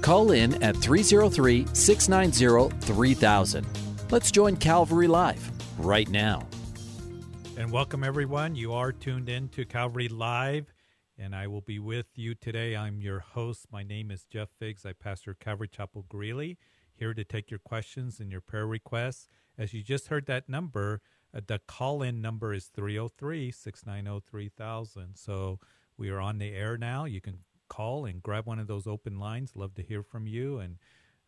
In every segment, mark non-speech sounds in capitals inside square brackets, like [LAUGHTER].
Call in at 303 690 3000. Let's join Calvary Live right now. And welcome, everyone. You are tuned in to Calvary Live, and I will be with you today. I'm your host. My name is Jeff Biggs. I pastor Calvary Chapel Greeley, here to take your questions and your prayer requests. As you just heard that number, uh, the call in number is 303 690 3000. So we are on the air now. You can call and grab one of those open lines. Love to hear from you and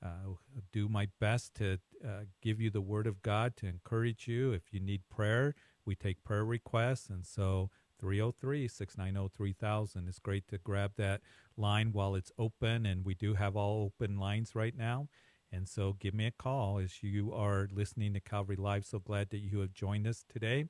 uh, do my best to uh, give you the word of God to encourage you. If you need prayer, we take prayer requests. And so 303 690 3000. It's great to grab that line while it's open. And we do have all open lines right now. And so give me a call as you are listening to Calvary Live. So glad that you have joined us today.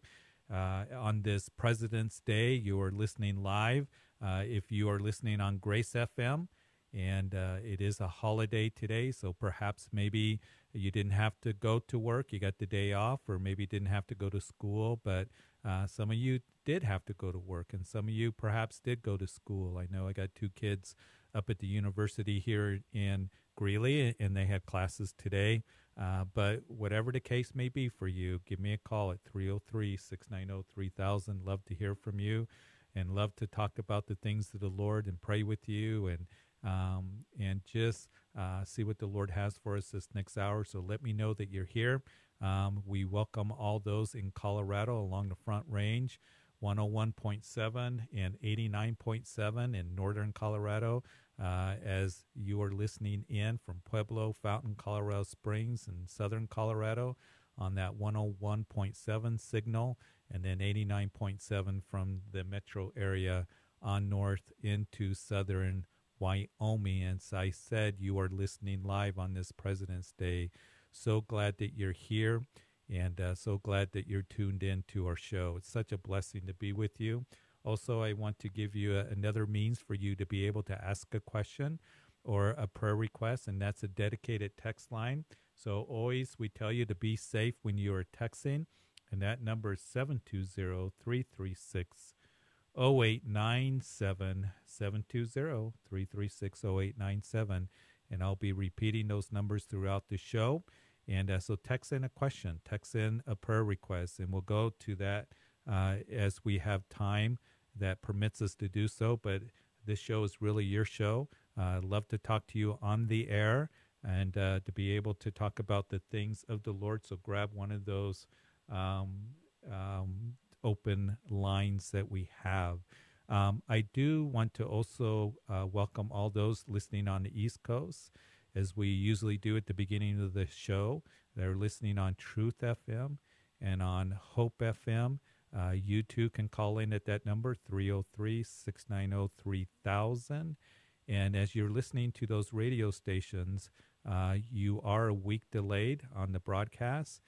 Uh, on this President's Day, you are listening live. Uh, if you are listening on Grace FM, and uh, it is a holiday today, so perhaps maybe you didn't have to go to work, you got the day off, or maybe didn't have to go to school, but uh, some of you did have to go to work, and some of you perhaps did go to school. I know I got two kids up at the university here in Greeley, and they had classes today. Uh, but whatever the case may be for you, give me a call at 303 690 3000. Love to hear from you and love to talk about the things of the Lord and pray with you and um, and just uh, see what the Lord has for us this next hour. So let me know that you're here. Um, we welcome all those in Colorado along the Front Range, 101.7 and 89.7 in northern Colorado. Uh, as you are listening in from Pueblo, Fountain, Colorado Springs, and southern Colorado on that 101.7 signal, and then 89.7 from the metro area on north into southern Wyoming. And so I said, you are listening live on this President's Day. So glad that you're here and uh, so glad that you're tuned in to our show. It's such a blessing to be with you. Also, I want to give you a, another means for you to be able to ask a question or a prayer request, and that's a dedicated text line. So, always we tell you to be safe when you are texting, and that number is 720 336 0897 720 336 0897. And I'll be repeating those numbers throughout the show. And uh, so text in a question, text in a prayer request, and we'll go to that uh, as we have time that permits us to do so. But this show is really your show. Uh, love to talk to you on the air and uh, to be able to talk about the things of the Lord. So grab one of those um, um, open lines that we have. Um, I do want to also uh, welcome all those listening on the East Coast, as we usually do at the beginning of the show. They're listening on Truth FM and on Hope FM. Uh, you too can call in at that number, 303 690 3000. And as you're listening to those radio stations, uh, you are a week delayed on the broadcast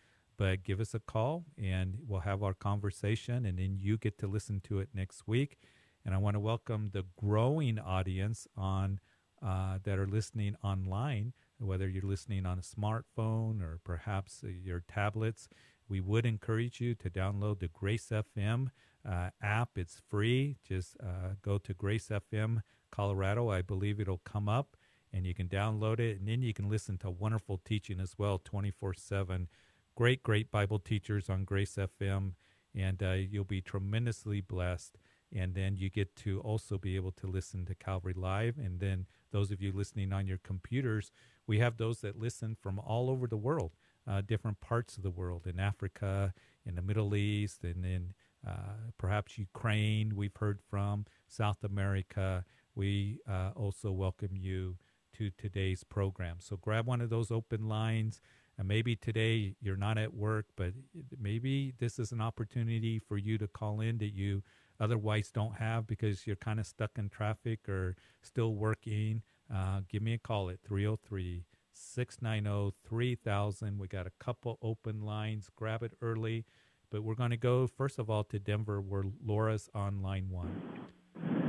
but give us a call and we'll have our conversation and then you get to listen to it next week. And i want to welcome the growing audience on uh, that are listening online whether you're listening on a smartphone or perhaps uh, your tablets. We would encourage you to download the grace fm uh, app. It's free. Just uh, go to grace fm colorado. I believe it'll come up and you can download it. And then you can listen to wonderful teaching as well 24 7 great, great Bible teachers on Grace FM, and uh, you'll be tremendously blessed. And then you get to also be able to listen to Calvary Live. And then those of you listening on your computers, we have those that listen from all over the world, uh, different parts of the world, in Africa, in the Middle East, and in uh, perhaps Ukraine, we've heard from, South America. We uh, also welcome you to today's program. So grab one of those open lines. And maybe today you're not at work, but maybe this is an opportunity for you to call in that you otherwise don't have because you're kind of stuck in traffic or still working. uh, give me a call at 303 690 3000. We got a couple open lines. Grab it early. But we're going to go, first of all, to Denver, where Laura's on line one.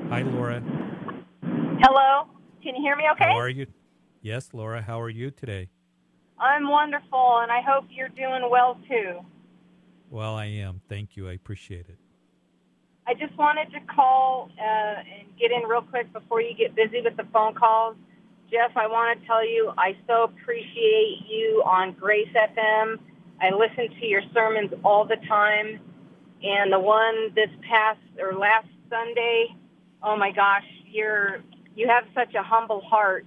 Hi, Laura. Hello. Can you hear me okay? How are you? Yes, Laura. How are you today? I'm wonderful, and I hope you're doing well too. Well, I am. Thank you. I appreciate it. I just wanted to call uh, and get in real quick before you get busy with the phone calls. Jeff, I want to tell you I so appreciate you on Grace FM. I listen to your sermons all the time, and the one this past or last Sunday, oh my gosh, you're you have such a humble heart,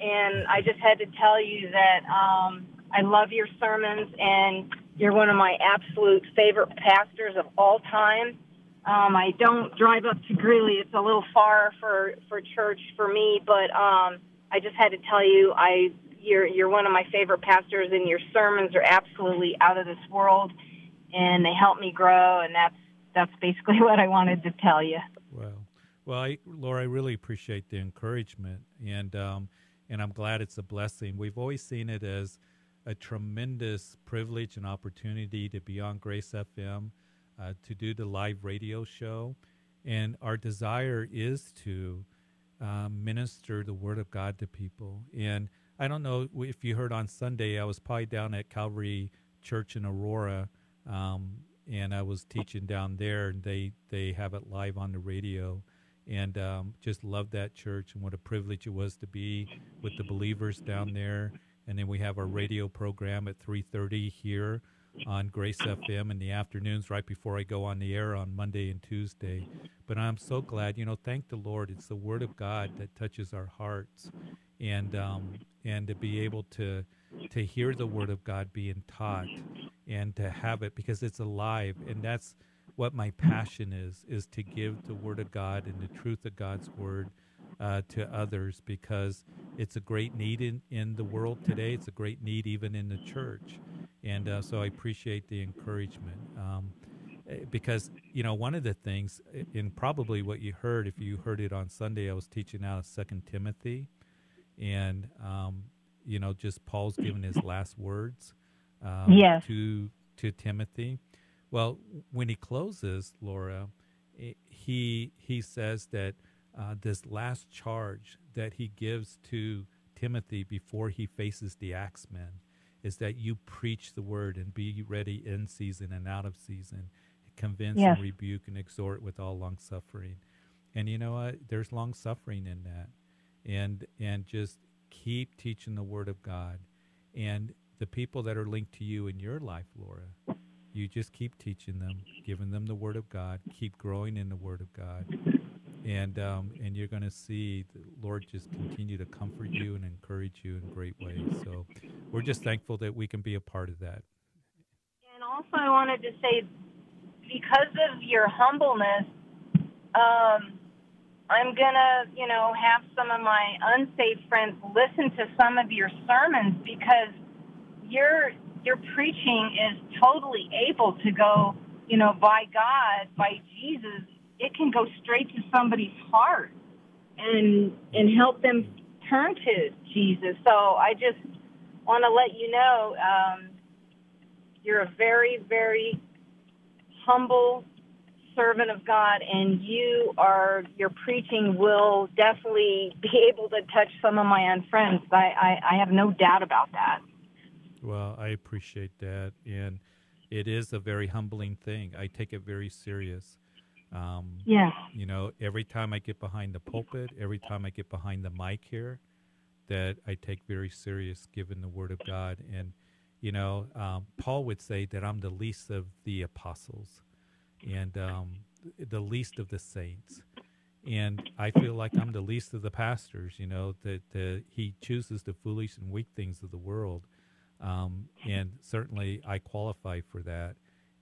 and I just had to tell you that um, I love your sermons, and you're one of my absolute favorite pastors of all time um, I don't drive up to Greeley. It's a little far for for church for me, but um, I just had to tell you, I you're you're one of my favorite pastors, and your sermons are absolutely out of this world, and they help me grow, and that's that's basically [LAUGHS] what I wanted to tell you. Well, well, I, Laura, I really appreciate the encouragement, and um, and I'm glad it's a blessing. We've always seen it as a tremendous privilege and opportunity to be on Grace FM uh, to do the live radio show. And our desire is to uh, minister the Word of God to people. And I don't know if you heard on Sunday, I was probably down at Calvary Church in Aurora, um, and I was teaching down there, and they, they have it live on the radio. And um, just love that church and what a privilege it was to be with the believers down there. And then we have our radio program at 3:30 here on Grace FM in the afternoons right before I go on the air on Monday and Tuesday. But I'm so glad, you know, thank the Lord. It's the Word of God that touches our hearts, and um, and to be able to to hear the Word of God being taught and to have it because it's alive, and that's what my passion is: is to give the Word of God and the truth of God's Word. Uh, to others because it's a great need in, in the world today. It's a great need even in the church. And uh, so I appreciate the encouragement. Um, eh, because, you know, one of the things, and probably what you heard, if you heard it on Sunday, I was teaching out of Second Timothy. And, um, you know, just Paul's giving his last words um, yes. to, to Timothy. Well, when he closes, Laura, he, he says that uh, this last charge that he gives to Timothy before he faces the axemen is that you preach the word and be ready in season and out of season, convince yes. and rebuke and exhort with all long suffering. And you know what? There's long suffering in that. And and just keep teaching the word of God. And the people that are linked to you in your life, Laura, you just keep teaching them, giving them the word of God, keep growing in the word of God and um, and you're going to see the Lord just continue to comfort you and encourage you in great ways. So we're just thankful that we can be a part of that. And also, I wanted to say, because of your humbleness, um, I'm gonna, you know, have some of my unsaved friends listen to some of your sermons because your your preaching is totally able to go, you know, by God, by Jesus it can go straight to somebody's heart and and help them turn to Jesus. So I just want to let you know um, you're a very very humble servant of God, and you are your preaching will definitely be able to touch some of my unfriends. I, I, I have no doubt about that. Well, I appreciate that, and it is a very humbling thing. I take it very serious. Um, yeah. You know, every time I get behind the pulpit, every time I get behind the mic here, that I take very serious given the Word of God. And, you know, um, Paul would say that I'm the least of the apostles and um, the least of the saints. And I feel like I'm the least of the pastors, you know, that, that he chooses the foolish and weak things of the world. Um, and certainly I qualify for that.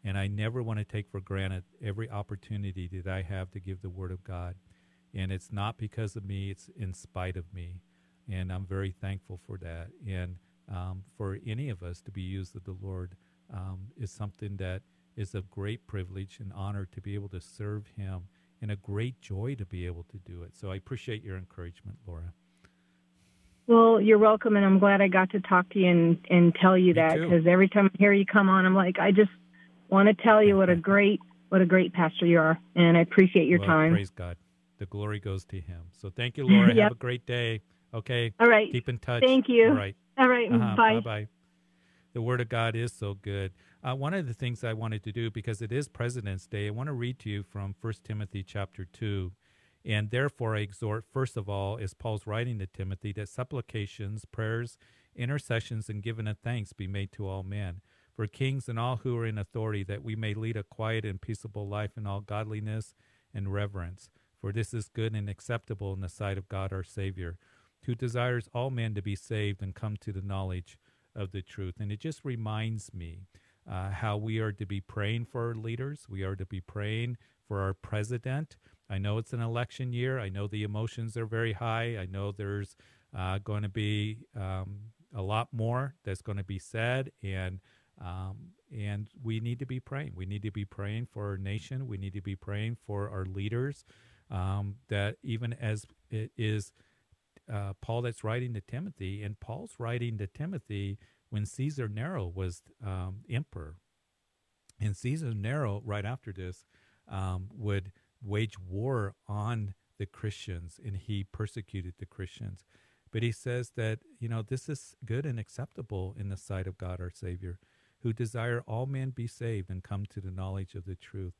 And I never want to take for granted every opportunity that I have to give the Word of God. And it's not because of me, it's in spite of me. And I'm very thankful for that. And um, for any of us to be used of the Lord um, is something that is a great privilege and honor to be able to serve Him and a great joy to be able to do it. So I appreciate your encouragement, Laura. Well, you're welcome, and I'm glad I got to talk to you and, and tell you Me that because every time I hear you come on, I'm like, I just want to tell you what a great what a great pastor you are, and I appreciate your Well, time. Praise God. The glory goes to Him. So thank you, Laura. [LAUGHS] Yep. Have a great day. Okay. All right, Keep in touch. Thank you. All right. all right, Uh-huh. bye. bye. The Word of God is so good. Uh, one of the things I wanted to do, because it is President's Day, I want to read to you from 1 Timothy chapter 2. And therefore, I exhort, first of all, as Paul's writing to Timothy, that supplications, prayers, intercessions, and giving of thanks be made to all men, for kings and all who are in authority, that we may lead a quiet and peaceable life in all godliness and reverence. For this is good and acceptable in the sight of God our Savior, who desires all men to be saved and come to the knowledge of the truth. And it just reminds me uh, how we are to be praying for our leaders. We are to be praying for our president. I know it's an election year. I know the emotions are very high. I know there's uh, going to be um, a lot more that's going to be said, and um, and we need to be praying. We need to be praying for our nation. We need to be praying for our leaders. Um, that even as it is uh, Paul that's writing to Timothy, and Paul's writing to Timothy when Caesar Nero was um, emperor. And Caesar Nero, right after this, um, would wage war on the Christians and he persecuted the Christians. But he says that, you know, this is good and acceptable in the sight of God our Savior, who desire all men be saved and come to the knowledge of the truth.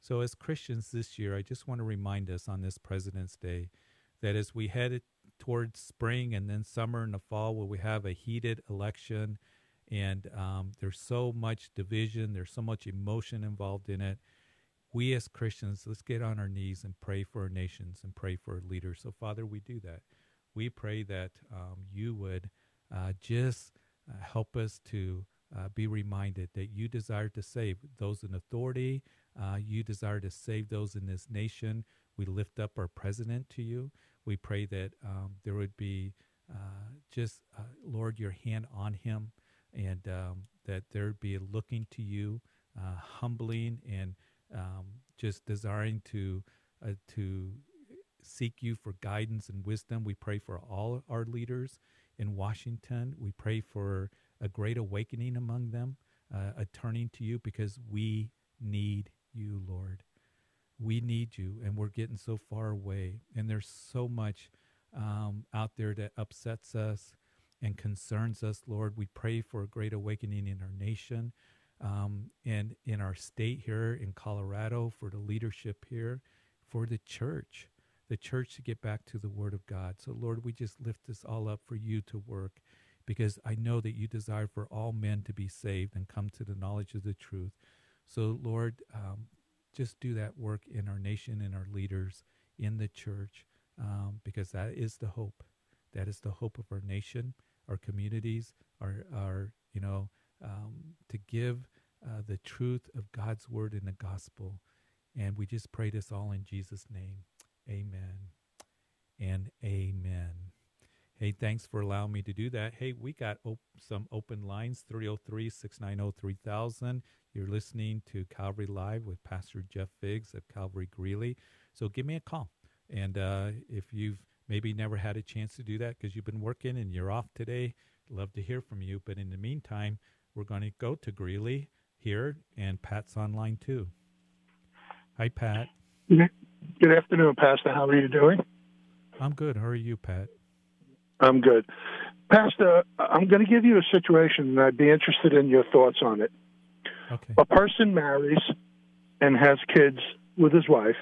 So, as Christians this year, I just want to remind us on this President's Day that as we head towards spring and then summer and the fall, where we have a heated election and um, there's so much division, there's so much emotion involved in it. We as Christians, let's get on our knees and pray for our nations and pray for our leaders. So, Father, we do that. We pray that um, you would uh, just uh, help us to uh, be reminded that you desire to save those in authority. Uh, you desire to save those in this nation. We lift up our president to you. We pray that um, there would be uh, just, uh, Lord, your hand on him and um, that there would be looking to you, humbling and um, just desiring to uh, to seek you for guidance and wisdom. We pray for all our leaders in Washington. We pray for a great awakening among them, uh, a turning to you because we need you, Lord. We need you, and we're getting so far away. And there's so much um, out there that upsets us and concerns us, Lord. We pray for a great awakening in our nation um, and in our state here in Colorado, for the leadership here, for the church, the church to get back to the Word of God. So, Lord, we just lift this all up for you to work because I know that you desire for all men to be saved and come to the knowledge of the truth. So, Lord, um, just do that work in our nation in our leaders in the church um, because that is the hope. That is the hope of our nation, our communities, our, our you know, um, to give uh, the truth of God's word in the gospel. And we just pray this all in Jesus' name. Amen and amen. Hey, thanks for allowing me to do that. Hey, we got op- some open lines 303 690 3000. You're listening to Calvary Live with Pastor Jeff Biggs of Calvary Greeley. So give me a call. And uh, if you've maybe never had a chance to do that because you've been working and you're off today, love to hear from you. But in the meantime, we're going to go to Greeley here, and Pat's online too. Hi, Pat. Good afternoon, Pastor. How are you doing? I'm good. How are you, Pat? I'm good. Pastor, I'm going to give you a situation, and I'd be interested in your thoughts on it. Okay. A person marries and has kids with his wife,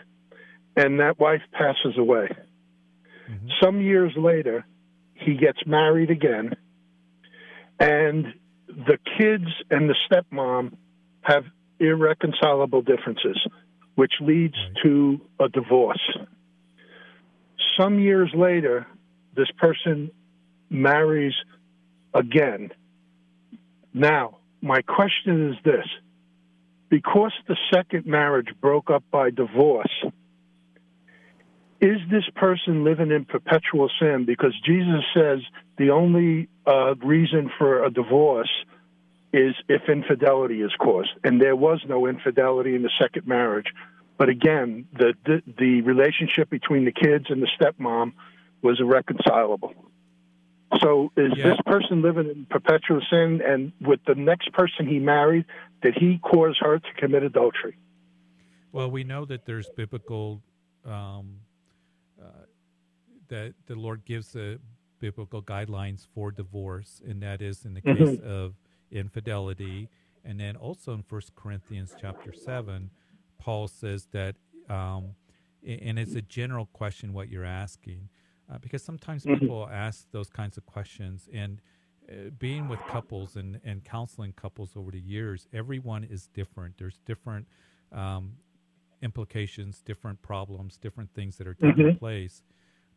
and that wife passes away. Mhm. Some years later, he gets married again, and the kids and the stepmom have irreconcilable differences, which leads to a divorce. Some years later, this person marries again. Now, my question is this because the second marriage broke up by divorce, is this person living in perpetual sin? Because Jesus says the only uh, reason for a divorce is if infidelity is caused, and there was no infidelity in the second marriage. But again, the the, the relationship between the kids and the stepmom was irreconcilable. So is Yeah. this person living in perpetual sin? And with the next person he married, did he cause her to commit adultery? Well, we know that there's biblical um, uh, that the Lord gives the biblical guidelines for divorce, and that is in the case of infidelity. And then also in First Corinthians chapter seven, Paul says that, um, and it's a general question what you're asking, uh, because sometimes people ask those kinds of questions, and uh, being with couples and, and counseling couples over the years, everyone is different. There's different um, implications, different problems, different things that are taking place.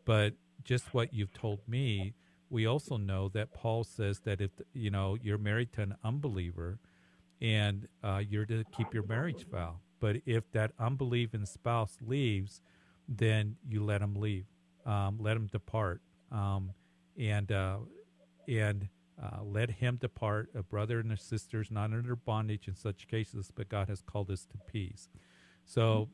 But just what you've told me, we also know that Paul says that if you know you're married to an unbeliever, and uh, you're to keep your marriage vow. But if that unbelieving spouse leaves, then you let him leave, um, let him depart, um, and uh, and uh, let him depart. A brother and a sister is not under bondage in such cases, but God has called us to peace. So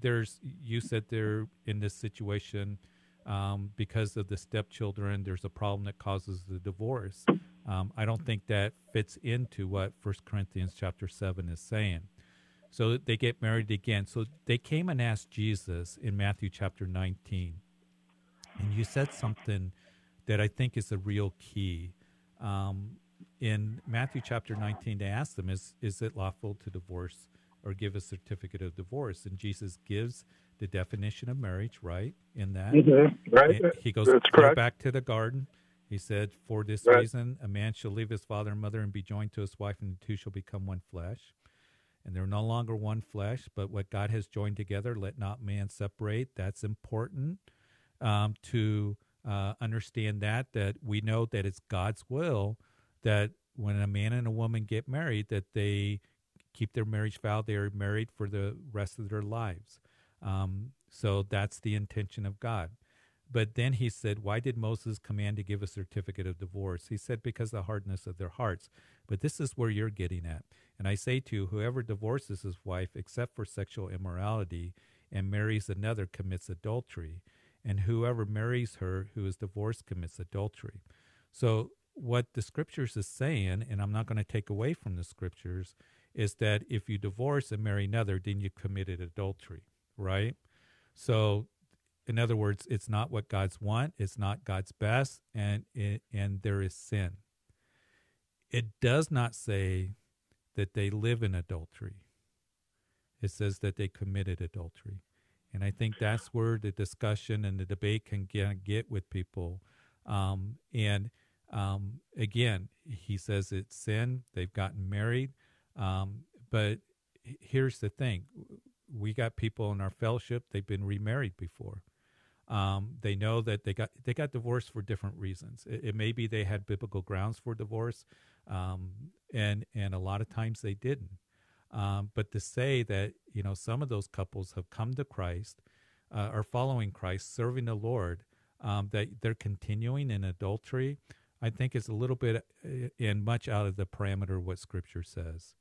there's you said there in this situation um, because of the stepchildren there's a problem that causes the divorce. Um, i don't think that fits into what First corinthians chapter 7 is saying. So they get married again. So they came and asked jesus in matthew chapter 19 and you said something that i think is a real key. Um, in matthew chapter 19 they asked them is, is it lawful to divorce or give a certificate of divorce. And Jesus gives the definition of marriage, right? In that, Mhm, right? And he goes go back to the garden. He said, "For this Right. reason, a man shall leave his father and mother and be joined to his wife, and the two shall become one flesh." And they're no longer one flesh, but what God has joined together, let not man separate. That's important um, to uh, understand that. That we know that it's God's will that when a man and a woman get married, that they keep their marriage vow. They are married for the rest of their lives. Um, so that's the intention of God. But then he said, Why did Moses command to give a certificate of divorce? He said, Because of the hardness of their hearts. But this is where you're getting at. And I say to you, whoever divorces his wife except for sexual immorality and marries another commits adultery. And whoever marries her who is divorced commits adultery. So, what the scriptures is saying, and I'm not going to take away from the scriptures, is that if you divorce and marry another, then you committed adultery, right? So, in other words, it's not what God's want, it's not God's best, and it, and there is sin. It does not say that they live in adultery. It says that they committed adultery. And I think that's where the discussion and the debate can get, get with people. Um, and um, again, he says it's sin. They've gotten married. Um, but here's the thing we got people in our fellowship, they've been remarried before. Um, they know that they got they got divorced for different reasons. It, it may be they had biblical grounds for divorce, um, and and a lot of times they didn't. Um, but to say that you know some of those couples have come to Christ, uh, are following Christ, serving the Lord, um, that they're continuing in adultery, I think is a little bit uh, and much out of the parameter of what Scripture says.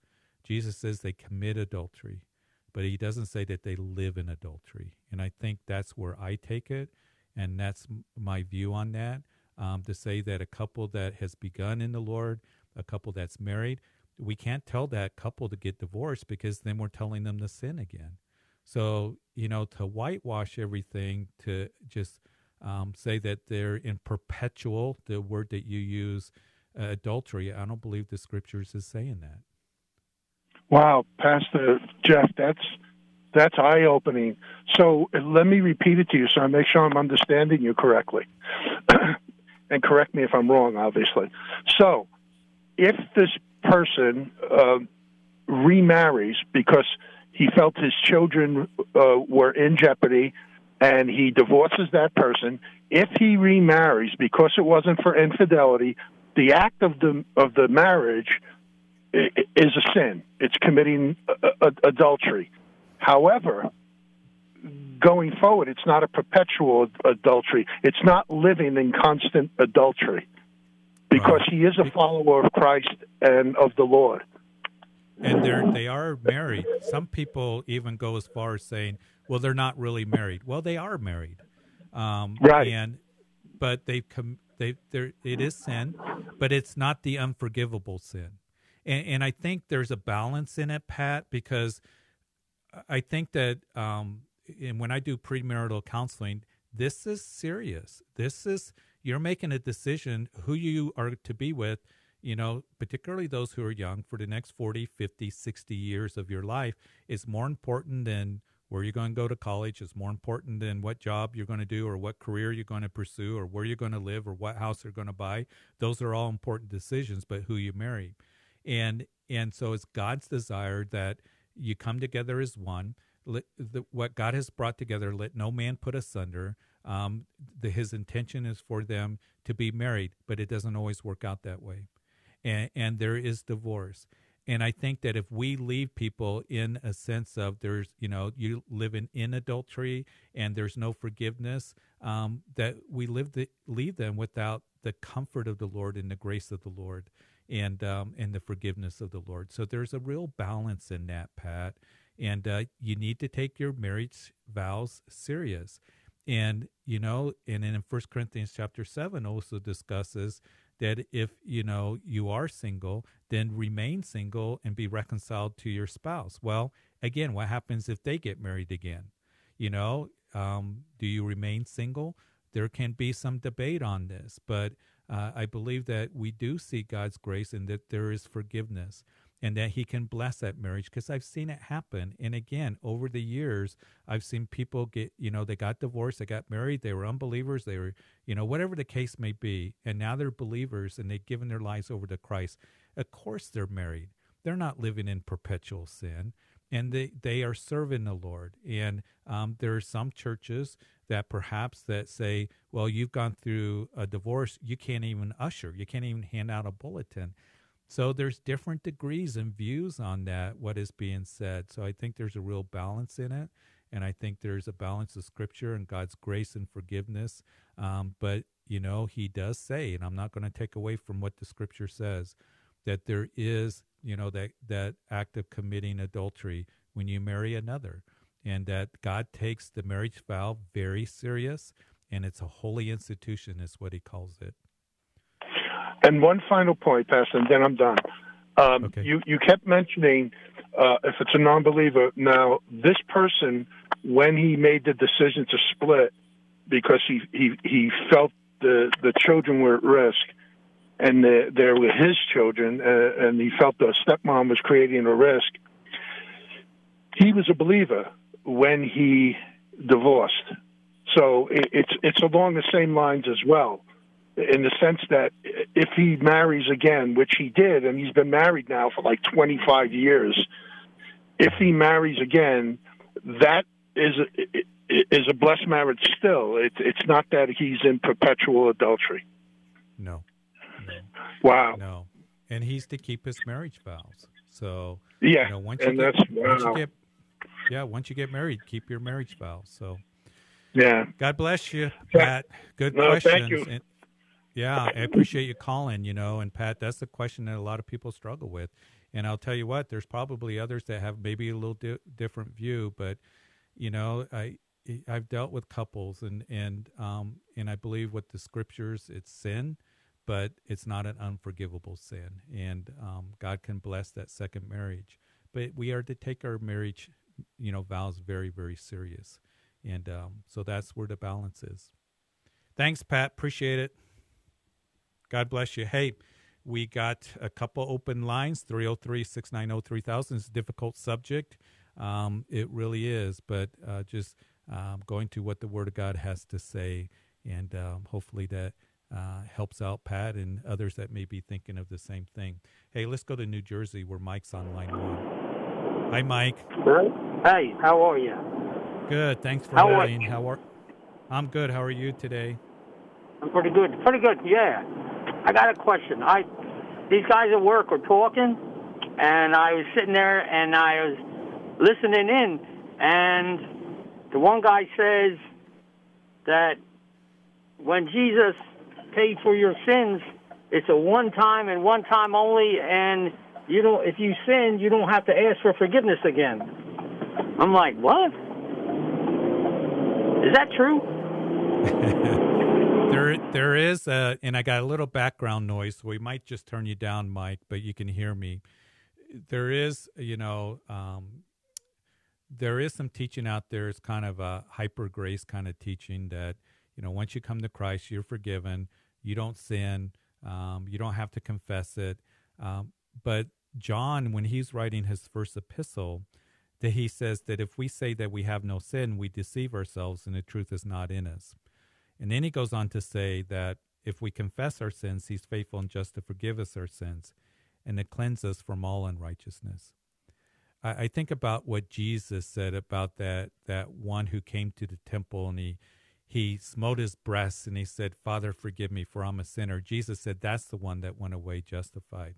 Jesus says they commit adultery, but he doesn't say that they live in adultery. And I think that's where I take it, and that's my view on that. Um, to say that a couple that has begun in the Lord, a couple that's married, we can't tell that couple to get divorced because then we're telling them to sin again. So, you know, to whitewash everything, to just um, say that they're in perpetual, the word that you use, uh, adultery, I don't believe the scriptures is saying that. Wow, Pastor Jeff, that's that's eye opening. So uh, let me repeat it to you so I make sure I'm understanding you correctly. [CLEARS THROAT] and correct me if I'm wrong, obviously. So if this person uh, remarries because he felt his children uh, were in jeopardy and he divorces that person, if he remarries because it wasn't for infidelity, the act of the of the marriage is a sin. It's committing uh, uh, adultery. However, going forward, it's not a perpetual adultery. It's not living in constant adultery because Right. he is a follower of Christ and of the Lord. and they're they are married. Some people even go as far as saying, "Well, they're not really married." Well, they are married, um, Right. And but they've com- they it is sin, but it's not the unforgivable sin. And, and I think there's a balance in it, Pat, because I think that um, and when I do premarital counseling, this is serious. This is you're making a decision who you are to be with, you know, particularly those who are young for the next 40, 50, 60 years of your life is more important than where you're going to go to college is more important than what job you're going to do or what career you're going to pursue or where you're going to live or what house you're going to buy. Those are all important decisions, but who you marry. And and so it's God's desire that you come together as one. Let, the, what God has brought together, let no man put asunder. Um, the, his intention is for them to be married, but it doesn't always work out that way. And, and there is divorce. And I think that if we leave people in a sense of there's, you know, you live in, in adultery and there's no forgiveness, um, that we live the, leave them without the comfort of the Lord and the grace of the Lord and um, and the forgiveness of the Lord. So there's a real balance in that, Pat. And uh, you need to take your marriage vows serious. And you know, and in First Corinthians chapter seven also discusses that if you know you are single, then remain single and be reconciled to your spouse. Well, again, what happens if they get married again? You know, um, do you remain single? There can be some debate on this, but uh, I believe that we do see God's grace and that there is forgiveness and that He can bless that marriage because I've seen it happen. And again, over the years, I've seen people get, you know, they got divorced, they got married, they were unbelievers, they were, you know, whatever the case may be. And now they're believers and they've given their lives over to Christ. Of course, they're married. They're not living in perpetual sin and they, they are serving the Lord. And um, there are some churches that perhaps that say, well, you've gone through a divorce, you can't even usher, you can't even hand out a bulletin. So there's different degrees and views on that, what is being said. So I think there's a real balance in it. And I think there's a balance of scripture and God's grace and forgiveness. Um, but, you know, he does say, and I'm not going to take away from what the scripture says, that there is, you know, that, that act of committing adultery when you marry another and that God takes the marriage vow very serious, and it's a holy institution, is what he calls it. And one final point, Pastor, and then I'm done. Um, okay. You you kept mentioning uh, if it's a non-believer. Now, this person, when he made the decision to split, because he he, he felt the the children were at risk, and the, they were his children, uh, and he felt the stepmom was creating a risk. He was a believer, when he divorced. So it's it's along the same lines as well, in the sense that if he marries again, which he did, and he's been married now for like 25 years, if he marries again, that is a, is a blessed marriage still. It's it's not that he's in perpetual adultery. No. no. Wow. No. And he's to keep his marriage vows. So yeah, you know, once and you that's get, wow. once you get yeah, once you get married, keep your marriage vows. So, yeah. God bless you, Pat. Good no, questions. And, yeah, I appreciate you calling. You know, and Pat, that's the question that a lot of people struggle with. And I'll tell you what, there's probably others that have maybe a little di- different view, but you know, I I've dealt with couples, and and um and I believe what the scriptures it's sin, but it's not an unforgivable sin, and um, God can bless that second marriage. But we are to take our marriage you know vows very very serious. And um, so that's where the balance is. Thanks pat. Appreciate it. God bless you. Hey we got a couple open lines. 303-690-3000 it's a difficult subject. Um, it really is but uh, just um, going to what the word of god has to say and um, hopefully that uh, helps out pat and others that may be thinking of the same thing. Hey let's go to new jersey where mike's on line one Hi, Mike. Hey, how are you? Good. Thanks for how holding. Are how are? I'm good. How are you today? I'm pretty good. Pretty good. Yeah. I got a question. I these guys at work were talking, and I was sitting there and I was listening in, and the one guy says that when Jesus paid for your sins, it's a one time and one time only, and you don't if you sin, you don't have to ask for forgiveness again. I'm like, what? Is that true? [LAUGHS] there there is a, and I got a little background noise, so we might just turn you down, Mike, but you can hear me. There is, you know, um, there is some teaching out there. It's kind of a hyper grace kind of teaching that, you know, once you come to Christ, you're forgiven. You don't sin. Um, you don't have to confess it. Um, but John, when he's writing his first epistle, that he says that if we say that we have no sin, we deceive ourselves and the truth is not in us. And then he goes on to say that if we confess our sins, he's faithful and just to forgive us our sins and to cleanse us from all unrighteousness. I, I think about what Jesus said about that that one who came to the temple and he he smote his breast and he said, Father, forgive me, for I'm a sinner. Jesus said, That's the one that went away justified.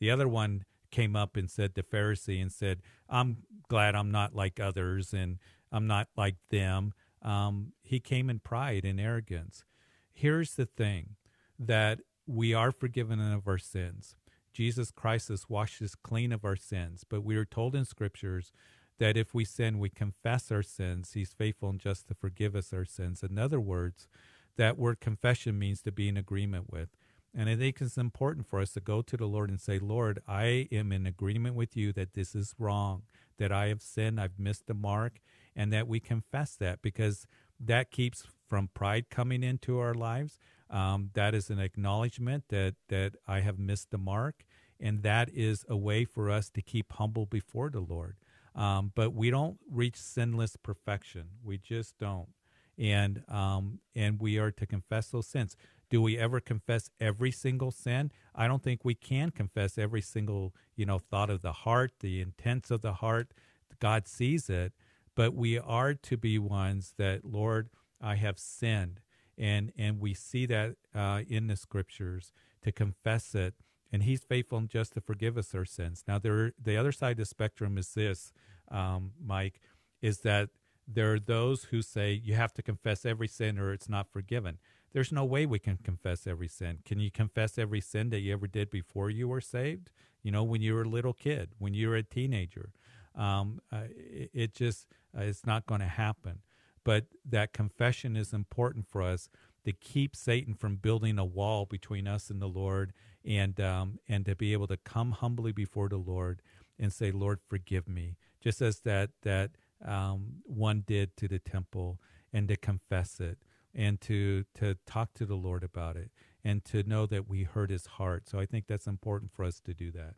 The other one came up and said to Pharisee and said, I'm glad I'm not like others and I'm not like them. Um, he came in pride and arrogance. Here's the thing that we are forgiven of our sins. Jesus Christ has washed us clean of our sins, but we are told in scriptures that if we sin, we confess our sins. He's faithful and just to forgive us our sins. In other words, that word confession means to be in agreement with. And I think it's important for us to go to the Lord and say, Lord, I am in agreement with you that this is wrong, that I have sinned, I've missed the mark, and that we confess that because that keeps from pride coming into our lives. Um, that is an acknowledgement that, that I have missed the mark. And that is a way for us to keep humble before the Lord. Um, but we don't reach sinless perfection. We just don't. And um, and we are to confess those sins. Do we ever confess every single sin? I don't think we can confess every single, you know, thought of the heart, the intents of the heart. God sees it, but we are to be ones that, Lord, I have sinned. And, and we see that uh, in the scriptures to confess it. And he's faithful and just to forgive us our sins. Now, there, the other side of the spectrum is this, um, Mike, is that there are those who say you have to confess every sin or it's not forgiven. There's no way we can confess every sin. Can you confess every sin that you ever did before you were saved? You know, when you were a little kid, when you were a teenager. Um, uh, it, it, just, uh, it's not going to happen. But that confession is important for us to keep Satan from building a wall between us and the Lord and, um, and to be able to come humbly before the Lord and say, Lord, forgive me. Just as that, that um, one did to the temple and to confess it and to to talk to the Lord about it and to know that we heard his heart. So I think that's important for us to do that.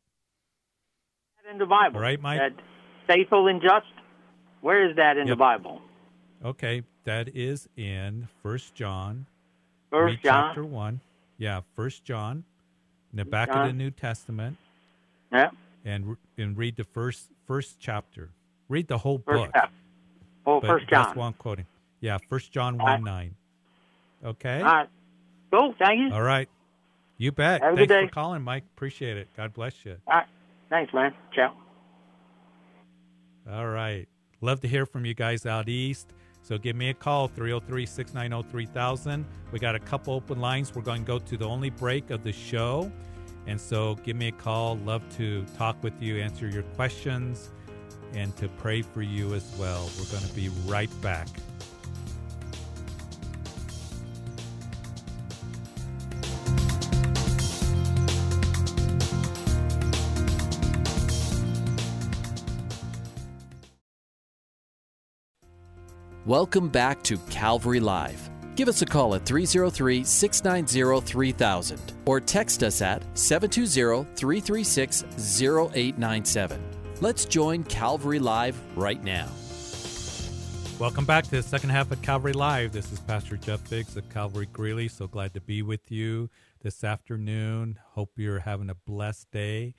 In the Bible. All right, Mike. That faithful and just. Where is that in yep. the Bible? Okay, that is in First John. First John. Chapter 1. Yeah, First John. In the back John. of the New Testament. Yeah. And and read the first first chapter. Read the whole first book. Chapter. Oh, but First John. That's what I'm quoting. Yeah, First John 1 9. Okay. All right. Cool. Thank you. All right. You bet. Have a Thanks good day. for calling, Mike. Appreciate it. God bless you. All right. Thanks, man. Ciao. All right. Love to hear from you guys out east. So give me a call, 303 690 3000. We got a couple open lines. We're going to go to the only break of the show. And so give me a call. Love to talk with you, answer your questions, and to pray for you as well. We're going to be right back. Welcome back to Calvary Live. Give us a call at 303 690 3000 or text us at 720 336 0897. Let's join Calvary Live right now. Welcome back to the second half of Calvary Live. This is Pastor Jeff Biggs of Calvary Greeley. So glad to be with you this afternoon. Hope you're having a blessed day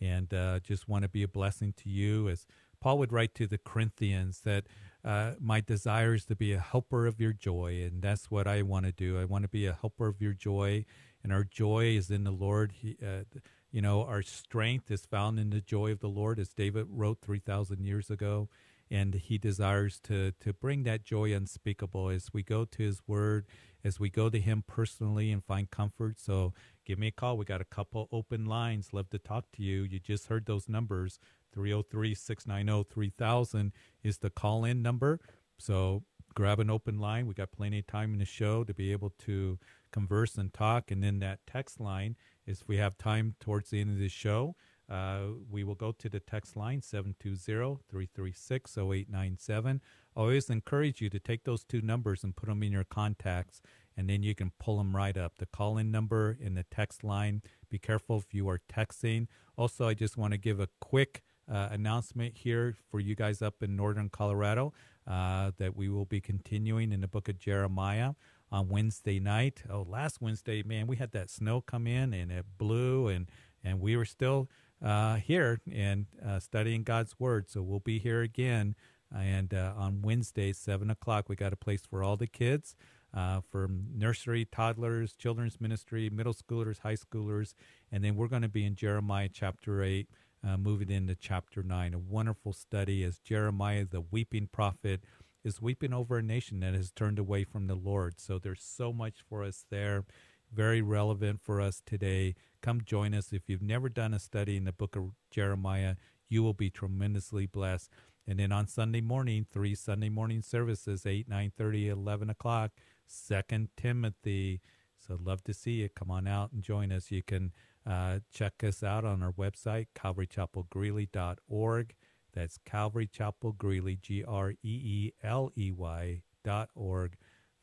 and uh, just want to be a blessing to you. As Paul would write to the Corinthians, that uh, my desire is to be a helper of your joy, and that's what I want to do. I want to be a helper of your joy, and our joy is in the Lord. He, uh, you know, our strength is found in the joy of the Lord, as David wrote 3,000 years ago. And he desires to, to bring that joy unspeakable as we go to his word, as we go to him personally and find comfort. So give me a call. We got a couple open lines. Love to talk to you. You just heard those numbers 303 690 3000 is the call in number. So grab an open line. We got plenty of time in the show to be able to converse and talk. And then that text line is if we have time towards the end of the show, uh, we will go to the text line 720-336-0897. I always encourage you to take those two numbers and put them in your contacts, and then you can pull them right up. The call-in number and the text line. Be careful if you are texting. Also, I just want to give a quick uh, announcement here for you guys up in northern Colorado uh, that we will be continuing in the book of Jeremiah on Wednesday night. Oh, last Wednesday, man, we had that snow come in and it blew, and and we were still uh, here and uh, studying God's word. So we'll be here again, and uh, on Wednesday, seven o'clock, we got a place for all the kids. Uh, from nursery, toddlers, children's ministry, middle schoolers, high schoolers, and then we're going to be in Jeremiah chapter 8, uh, moving into chapter 9. A wonderful study as Jeremiah, the weeping prophet, is weeping over a nation that has turned away from the Lord. So there's so much for us there, very relevant for us today. Come join us. If you've never done a study in the book of Jeremiah, you will be tremendously blessed. And then on Sunday morning, three Sunday morning services, 8, 9 30, 11 o'clock, Second Timothy. So love to see you. Come on out and join us. You can uh, check us out on our website, calvarychapelgreeley.org. That's Calvary Chapel Greeley, G R E E L E Y dot org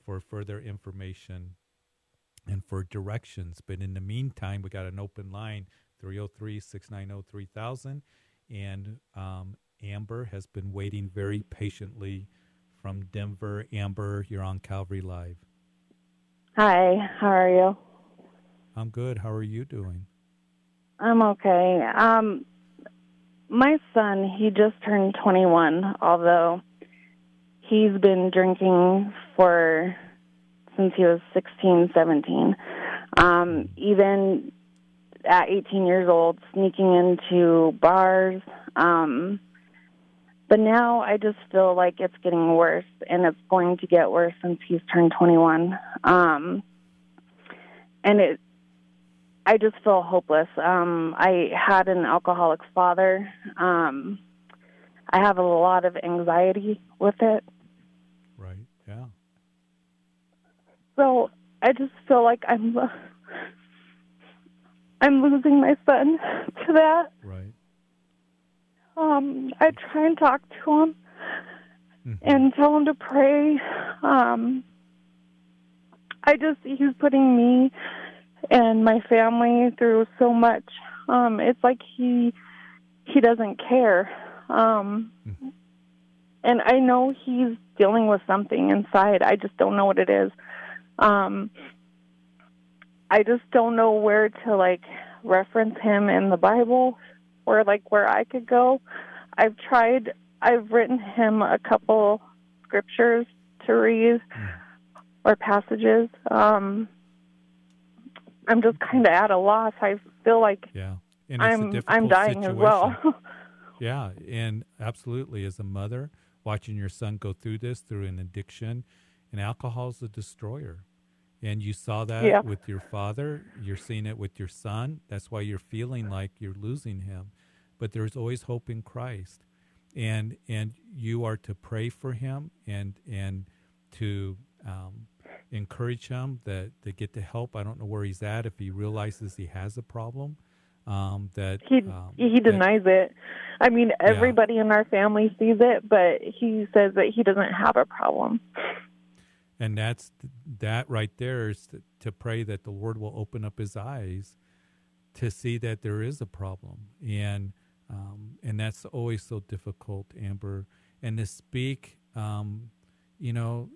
for further information and for directions. But in the meantime, we got an open line 303 690 3000. And um, Amber has been waiting very patiently from Denver. Amber, you're on Calvary Live. Hi, how are you? I'm good. How are you doing? I'm okay. Um, my son, he just turned 21, although he's been drinking for since he was 16, 17. Um, even at 18 years old, sneaking into bars. Um, but now I just feel like it's getting worse, and it's going to get worse since he's turned 21. Um, and it I just feel hopeless. Um, I had an alcoholic father. Um, I have a lot of anxiety with it. Right. Yeah. So I just feel like I'm I'm losing my son to that. Right. Um, I try and talk to him Mhm. and tell him to pray. Um, I just he's putting me and my family through so much. Um, it's like he he doesn't care. Um, Mhm. and I know he's dealing with something inside. I just don't know what it is. Um, I just don't know where to like reference him in the Bible or like where I could go. I've tried I've written him a couple scriptures to read or passages. Um I'm just kind of at a loss. I feel like Yeah. And I'm I'm dying as well. [LAUGHS] Yeah, and absolutely, as a mother, watching your son go through this through an addiction, and alcohol is a destroyer. And you saw that Yeah. with your father. You're seeing it with your son. That's why you're feeling like you're losing him. But there's always hope in Christ, and and you are to pray for him and and to um, encourage him that to get the help. I don't know where he's at if he realizes he has a problem. Um, that he um, he that- denies it. I mean, everybody in our family sees it, but he says that he doesn't have a problem. and that's that right there is to, to pray that the lord will open up his eyes to see that there is a problem and um, and that's always so difficult amber and to speak um, you know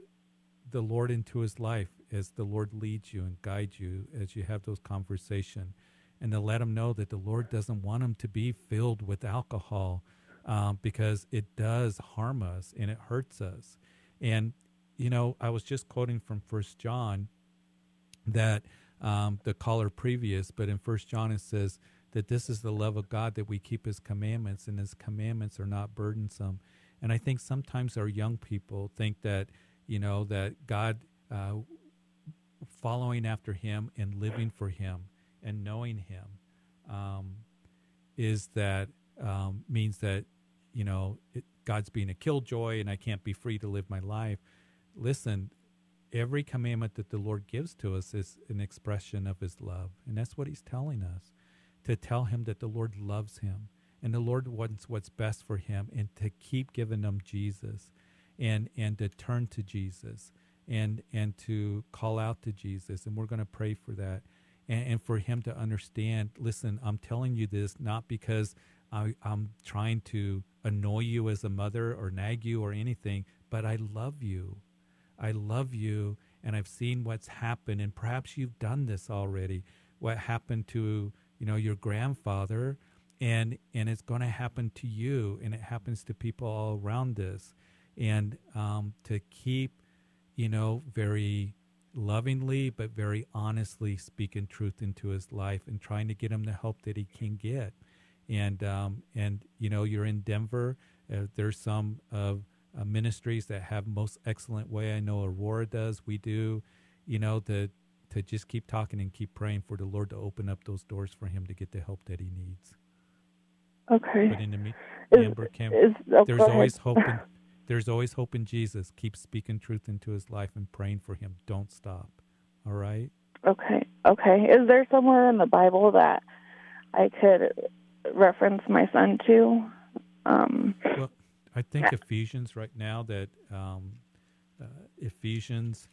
the lord into his life as the lord leads you and guides you as you have those conversations and to let him know that the lord doesn't want him to be filled with alcohol um, because it does harm us and it hurts us and you know, I was just quoting from First John that um, the caller previous, but in First John it says that this is the love of God that we keep His commandments, and His commandments are not burdensome. And I think sometimes our young people think that you know that God uh, following after Him and living for Him and knowing Him um, is that um, means that you know it, God's being a killjoy and I can't be free to live my life listen, every commandment that the Lord gives to us is an expression of his love. And that's what he's telling us to tell him that the Lord loves him and the Lord wants what's best for him and to keep giving him Jesus and and to turn to Jesus and and to call out to Jesus. And we're going to pray for that and, and, for him to understand listen I'm telling you this not because I, I'm trying to annoy you as a mother or nag you or anything but I love you. I love you and I've seen what's happened and perhaps you've done this already what happened to you know your grandfather and and it's going to happen to you and it happens to people all around us and um, to keep you know very lovingly but very honestly speaking truth into his life and trying to get him the help that he can get. And um, and you know you're in denver. Uh, there's some of uh, ministries that have most excellent way. I know aurora does. We do you know to to just keep talking and keep praying for the lord to open up those doors for him to get the help that he needs. Okay. But in the me- Amber Camp, is- oh, there's always hope. In, there's always hope in Jesus. Keep speaking truth into his life and praying for him. Don't stop. All right. Okay. Okay. Is there somewhere in the Bible that I could reference my son to? Um, Well, I think Ephesians right now that um, uh, Ephesians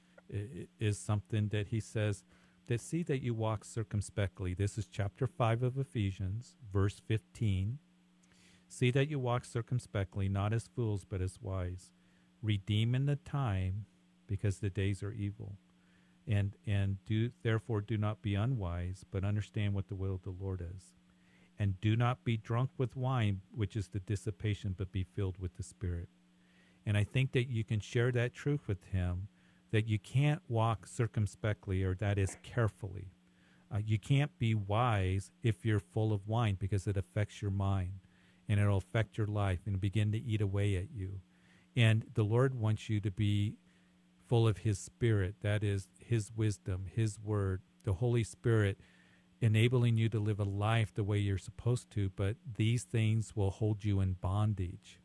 is something that he says that see that you walk circumspectly. This is chapter 5 of Ephesians, verse 15. See that you walk circumspectly, not as fools, but as wise, redeeming the time because the days are evil. And and do therefore do not be unwise, but understand what the will of the Lord is. And do not be drunk with wine, which is the dissipation, but be filled with the Spirit. And I think that you can share that truth with him that you can't walk circumspectly, or that is carefully. Uh, you can't be wise if you're full of wine because it affects your mind and it'll affect your life and begin to eat away at you. And the Lord wants you to be full of His Spirit. That is His wisdom, His Word, the Holy Spirit enabling you to live a life the way you're supposed to. But these things will hold you in bondage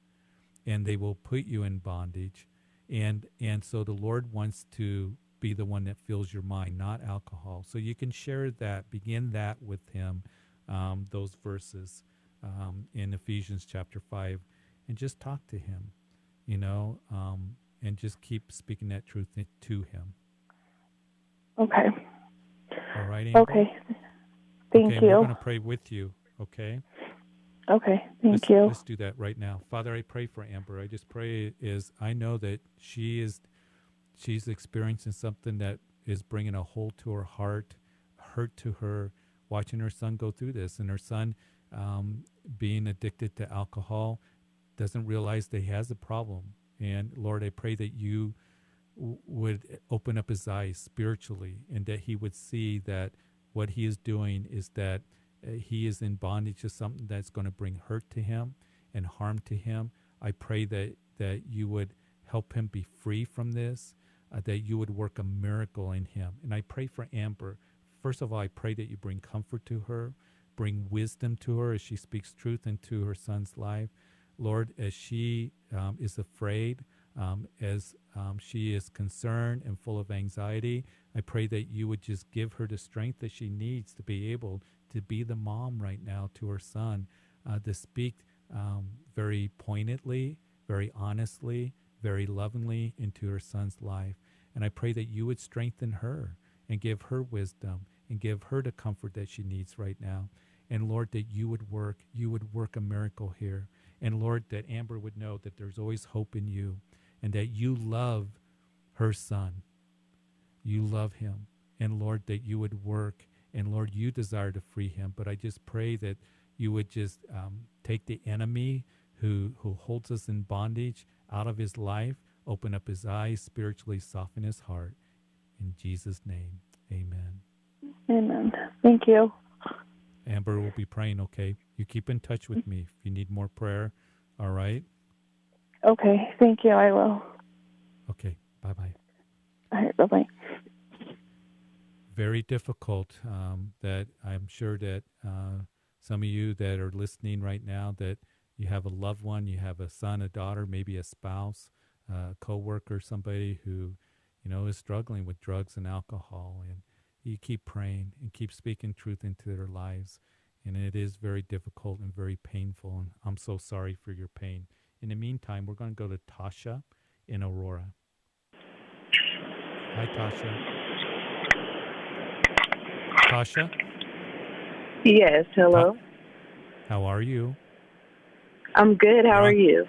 and they will put you in bondage. And, and so the Lord wants to be the one that fills your mind, not alcohol. So you can share that, begin that with Him, um, those verses um, in Ephesians chapter 5, and just talk to Him, you know, um, and just keep speaking that truth to Him. okay. All right, Amber? Okay. Thank okay, and We're going to pray with you, okay? Okay. Thank let's, you. Let's do that right now. Father, I pray for Amber. I just pray is I know that she is she's experiencing something that is bringing a hole to her heart, hurt to her, watching her son go through this, and her son um, being addicted to alcohol doesn't realize that he has a problem. And Lord, I pray that you w- would open up his eyes spiritually, and that he would see that what he is doing is that uh, he is in bondage to something that's going to bring hurt to him and harm to him. I pray that that you would help him be free from this, uh, that you would work a miracle in him. And I pray for Amber. First of all, I pray that you bring comfort to her, bring wisdom to her as she speaks truth into her son's life. Lord, as she um, is afraid, um, as um, she is concerned and full of anxiety, I pray that you would just give her the strength that she needs to be able to be the mom right now to her son, uh, to speak um, very pointedly, very honestly, very lovingly into her son's life. And I pray that you would strengthen her and give her wisdom and give her the comfort that she needs right now. And Lord, that you would work, you would work a miracle here. And Lord, that Amber would know that there's always hope in you and that you love her son. You love him. And Lord, that you would work. And Lord, you desire to free him. But I just pray that you would just um, take the enemy who, who holds us in bondage out of his life, open up his eyes, spiritually soften his heart. In Jesus' name, amen. Amen. Thank you. Amber will be praying, okay? You keep in touch with me if you need more prayer, all right? Okay. Thank you. I will. Okay, bye bye. All right. Bye bye. Very difficult. Um, that I'm sure that uh, some of you that are listening right now, that you have a loved one, you have a son, a daughter, maybe a spouse, a coworker, somebody who, you know, is struggling with drugs and alcohol. And you keep praying and keep speaking truth into their lives. And it is very difficult and very painful. And I'm so sorry for your pain. In the meantime, we're going to go to Tasha in Aurora. Hi, Tasha. Tasha? Yes, hello. How are you? I'm good. How You're you?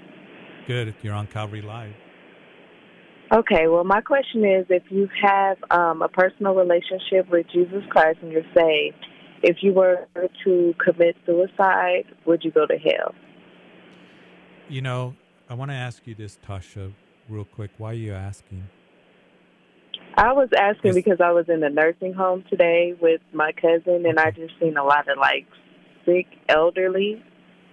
Good. You're on Calvary Live. Okay, well, my question is if you have um, a personal relationship with Jesus Christ and you're saved, if you were to commit suicide, would you go to hell? You know, I want to ask you this, Tasha, real quick. Why are you asking? I was asking because I was in the nursing home today with my cousin, and I just seen a lot of like sick elderly,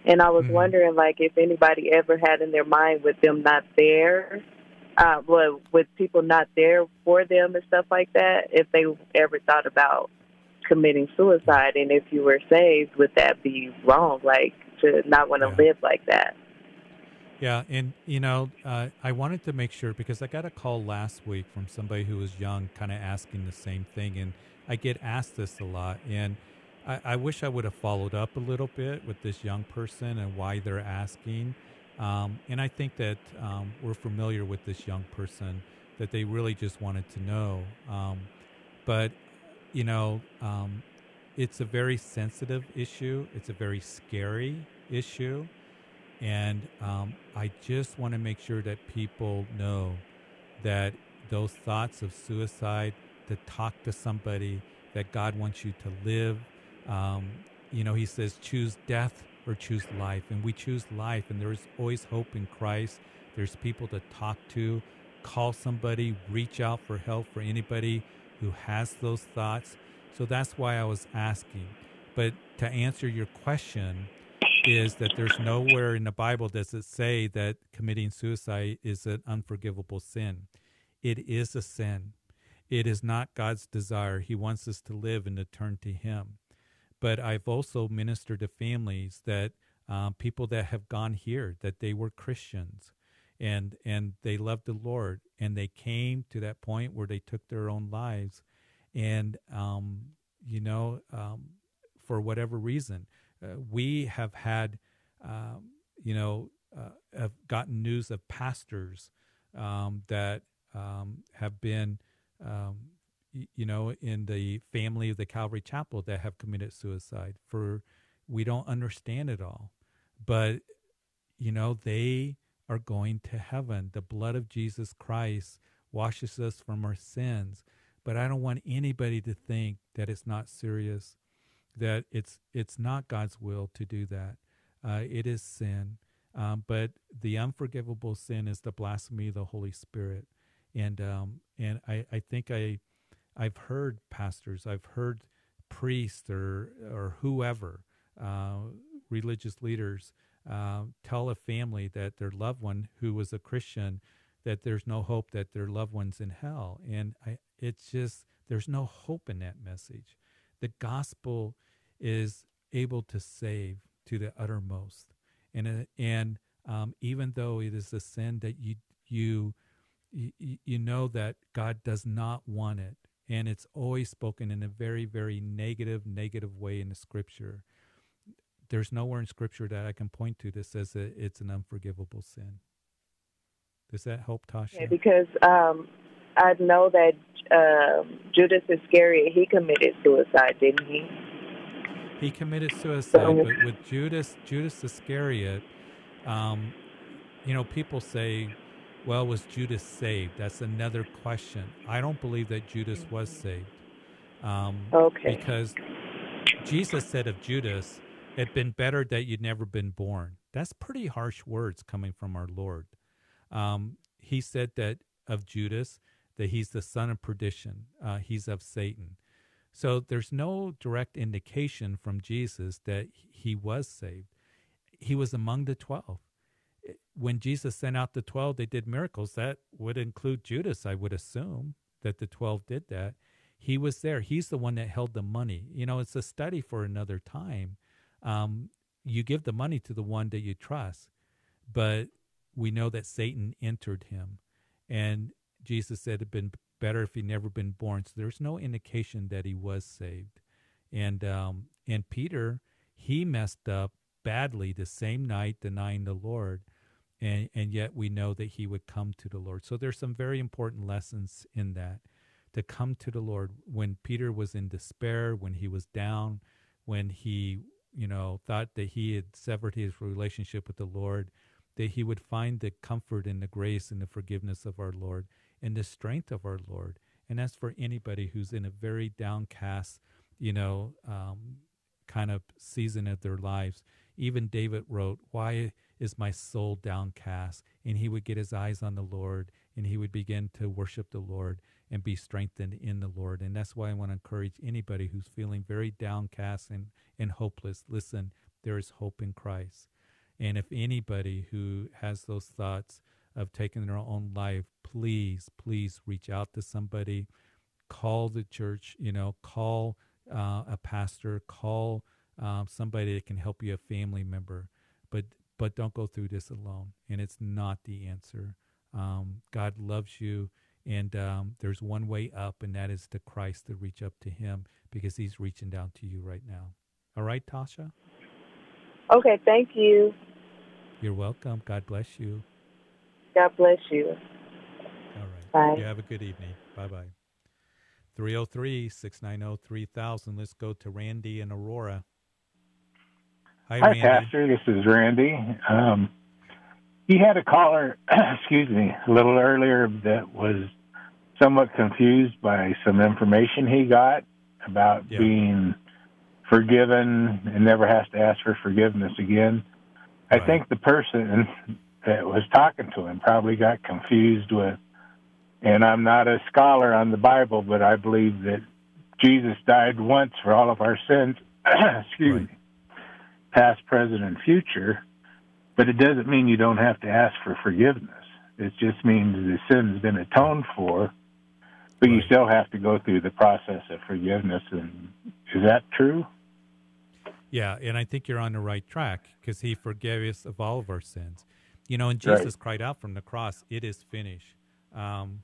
and I was Mhm. wondering like if anybody ever had in their mind with them not there, uh, well, with people not there for them and stuff like that, if they ever thought about committing suicide, and if you were saved, would that be wrong? Like to not want to Yeah. live like that? Yeah, and you know, uh, I wanted to make sure because I got a call last week from somebody who was young, kind of asking the same thing, and I get asked this a lot, and I, I wish I would have followed up a little bit with this young person and why they're asking, um, and I think that um, we're familiar with this young person that they really just wanted to know, um, but you know, um, it's a very sensitive issue. It's a very scary issue. And um, I just want to make sure that people know that those thoughts of suicide, to talk to somebody, that God wants you to live. Um, you know, He says, choose death or choose life. And we choose life. And there is always hope in Christ. There's people to talk to. Call somebody, reach out for help for anybody who has those thoughts. So that's why I was asking. But to answer your question, is that there's nowhere in the Bible does it say that committing suicide is an unforgivable sin. It is a sin. It is not God's desire. He wants us to live and to turn to Him. But I've also ministered to families that um, people that have gone here that they were Christians and and they loved the Lord and they came to that point where they took their own lives and um, you know um, for whatever reason uh, we have had um, you know uh, have gotten news of pastors um, that um, have been um, you know in the family of the Calvary Chapel that have committed suicide for we don't understand it all but you know they are going to heaven the blood of Jesus Christ washes us from our sins but I don't want anybody to think that it's not serious that it's it's not God's will to do that. Uh, it is sin, um, but the unforgivable sin is the blasphemy of the Holy Spirit, and um, and I, I think I I've heard pastors, I've heard priests or or whoever uh, religious leaders uh, tell a family that their loved one who was a Christian that there's no hope that their loved one's in hell, and I it's just there's no hope in that message. The gospel is able to save to the uttermost, and uh, and um, even though it is a sin that you you you, you know that God does not want it, and it's always spoken in a very very negative negative way in the Scripture. There's nowhere in Scripture that I can point to that says that it's an unforgivable sin. Does that help, Tasha? Yeah, because um, I know that um, Judas Iscariot he committed suicide, didn't he? He committed suicide, but with Judas, Judas Iscariot, um, you know, people say, "Well, was Judas saved?" That's another question. I don't believe that Judas was saved. Um, Okay. Because Jesus said of Judas, "It'd been better that you'd never been born." That's pretty harsh words coming from our Lord. Um, he said that of Judas that he's the son of perdition. Uh, he's of Satan. So there's no direct indication from Jesus that he was saved. He was among the 12. When Jesus sent out the 12, they did miracles. That would include Judas, I would assume, that the 12 did that. He was there. He's the one that held the money. You know, it's a study for another time. Um, you give the money to the one that you trust, but we know that Satan entered him. And Jesus said it'd been better if he'd never been born. So there's no indication that he was saved. And um, and Peter, he messed up badly the same night, denying the Lord, and and yet we know that he would come to the Lord. So there's some very important lessons in that to come to the Lord when Peter was in despair, when he was down, when he you know thought that he had severed his relationship with the Lord, that he would find the comfort and the grace and the forgiveness of our Lord and the strength of our Lord. And as for anybody who's in a very downcast, you know, um, kind of season of their lives, even David wrote, Why is my soul downcast? And he would get his eyes on the Lord and he would begin to worship the Lord and be strengthened in the Lord. And that's why I want to encourage anybody who's feeling very downcast and, and hopeless listen, there is hope in Christ. And if anybody who has those thoughts of taking their own life, please, please reach out to somebody, call the church, you know, call uh, a pastor, call um, somebody that can help you, a family member. But but don't go through this alone. And it's not the answer. Um, God loves you, and um, there's one way up, and that is to Christ to reach up to Him because He's reaching down to you right now. All right, Tasha. Okay, thank you. You're welcome. God bless you. God bless you. All right. Bye. You have a good evening. Bye bye. 303 690 3000. Let's go to Randy and Aurora. Hi, Hi. Pastor. This is Randy. Um, he had a caller, [CLEARS THROAT] excuse me, a little earlier that was somewhat confused by some information he got about Yeah. being forgiven and never has to ask for forgiveness again. I Right. think the person that was talking to him probably got confused with, and I'm not a scholar on the Bible, but I believe that Jesus died once for all of our sins. [CLEARS THROAT] excuse Right. me past, present, and future, but it doesn't mean you don't have to ask for forgiveness. It just means the sin's been atoned for, but you still have to go through the process of forgiveness. And is that true? Yeah, and I think you're on the right track because he forgave us of all of our sins. You know, and Jesus Right. cried out from the cross, "It is finished." Um,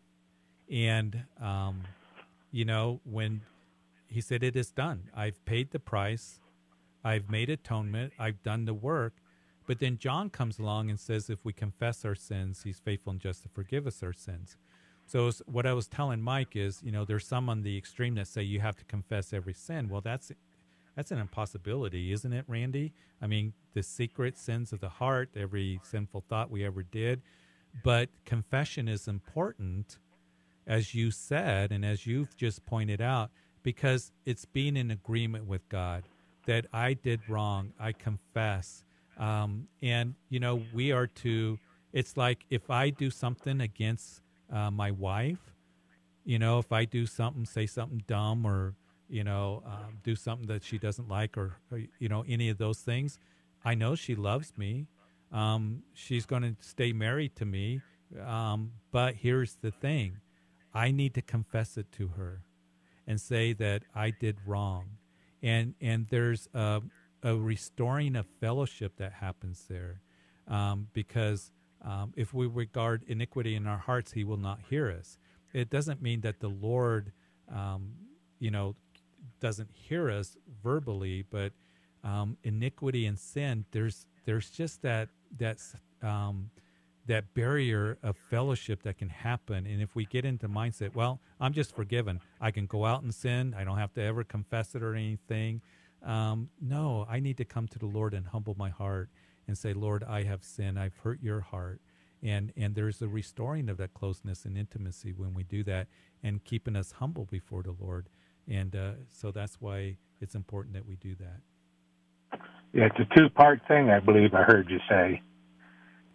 and um, you know, when he said, "It is done," I've paid the price, I've made atonement, I've done the work. But then John comes along and says, if we confess our sins, he's faithful and just to forgive us our sins. So what I was telling Mike is, you know, there's some on the extreme that say you have to confess every sin. Well, that's that's an impossibility, isn't it, Randy? I mean, the secret sins of the heart, every sinful thought we ever did. But confession is important, as you said, and as you've just pointed out, because it's being in agreement with God that I did wrong. I confess. Um, and, you know, we are to, it's like if I do something against uh, my wife, you know, if I do something, say something dumb or, you know, um, do something that she doesn't like or, or, you know, any of those things, I know she loves me. Um, she's going to stay married to me. Um, but here's the thing I need to confess it to her and say that I did wrong. And, and there's a, a restoring of fellowship that happens there um, because um, if we regard iniquity in our hearts, he will not hear us. It doesn't mean that the Lord, um, you know, doesn't hear us verbally, but um, iniquity and sin, there's there's just that that um, that barrier of fellowship that can happen. And if we get into mindset, well, I'm just forgiven. I can go out and sin. I don't have to ever confess it or anything. Um, no, I need to come to the Lord and humble my heart and say, Lord, I have sinned. I've hurt your heart. And, and there's a restoring of that closeness and intimacy when we do that and keeping us humble before the Lord. And uh, so that's why it's important that we do that. Yeah, it's a two part thing, I believe I heard you say.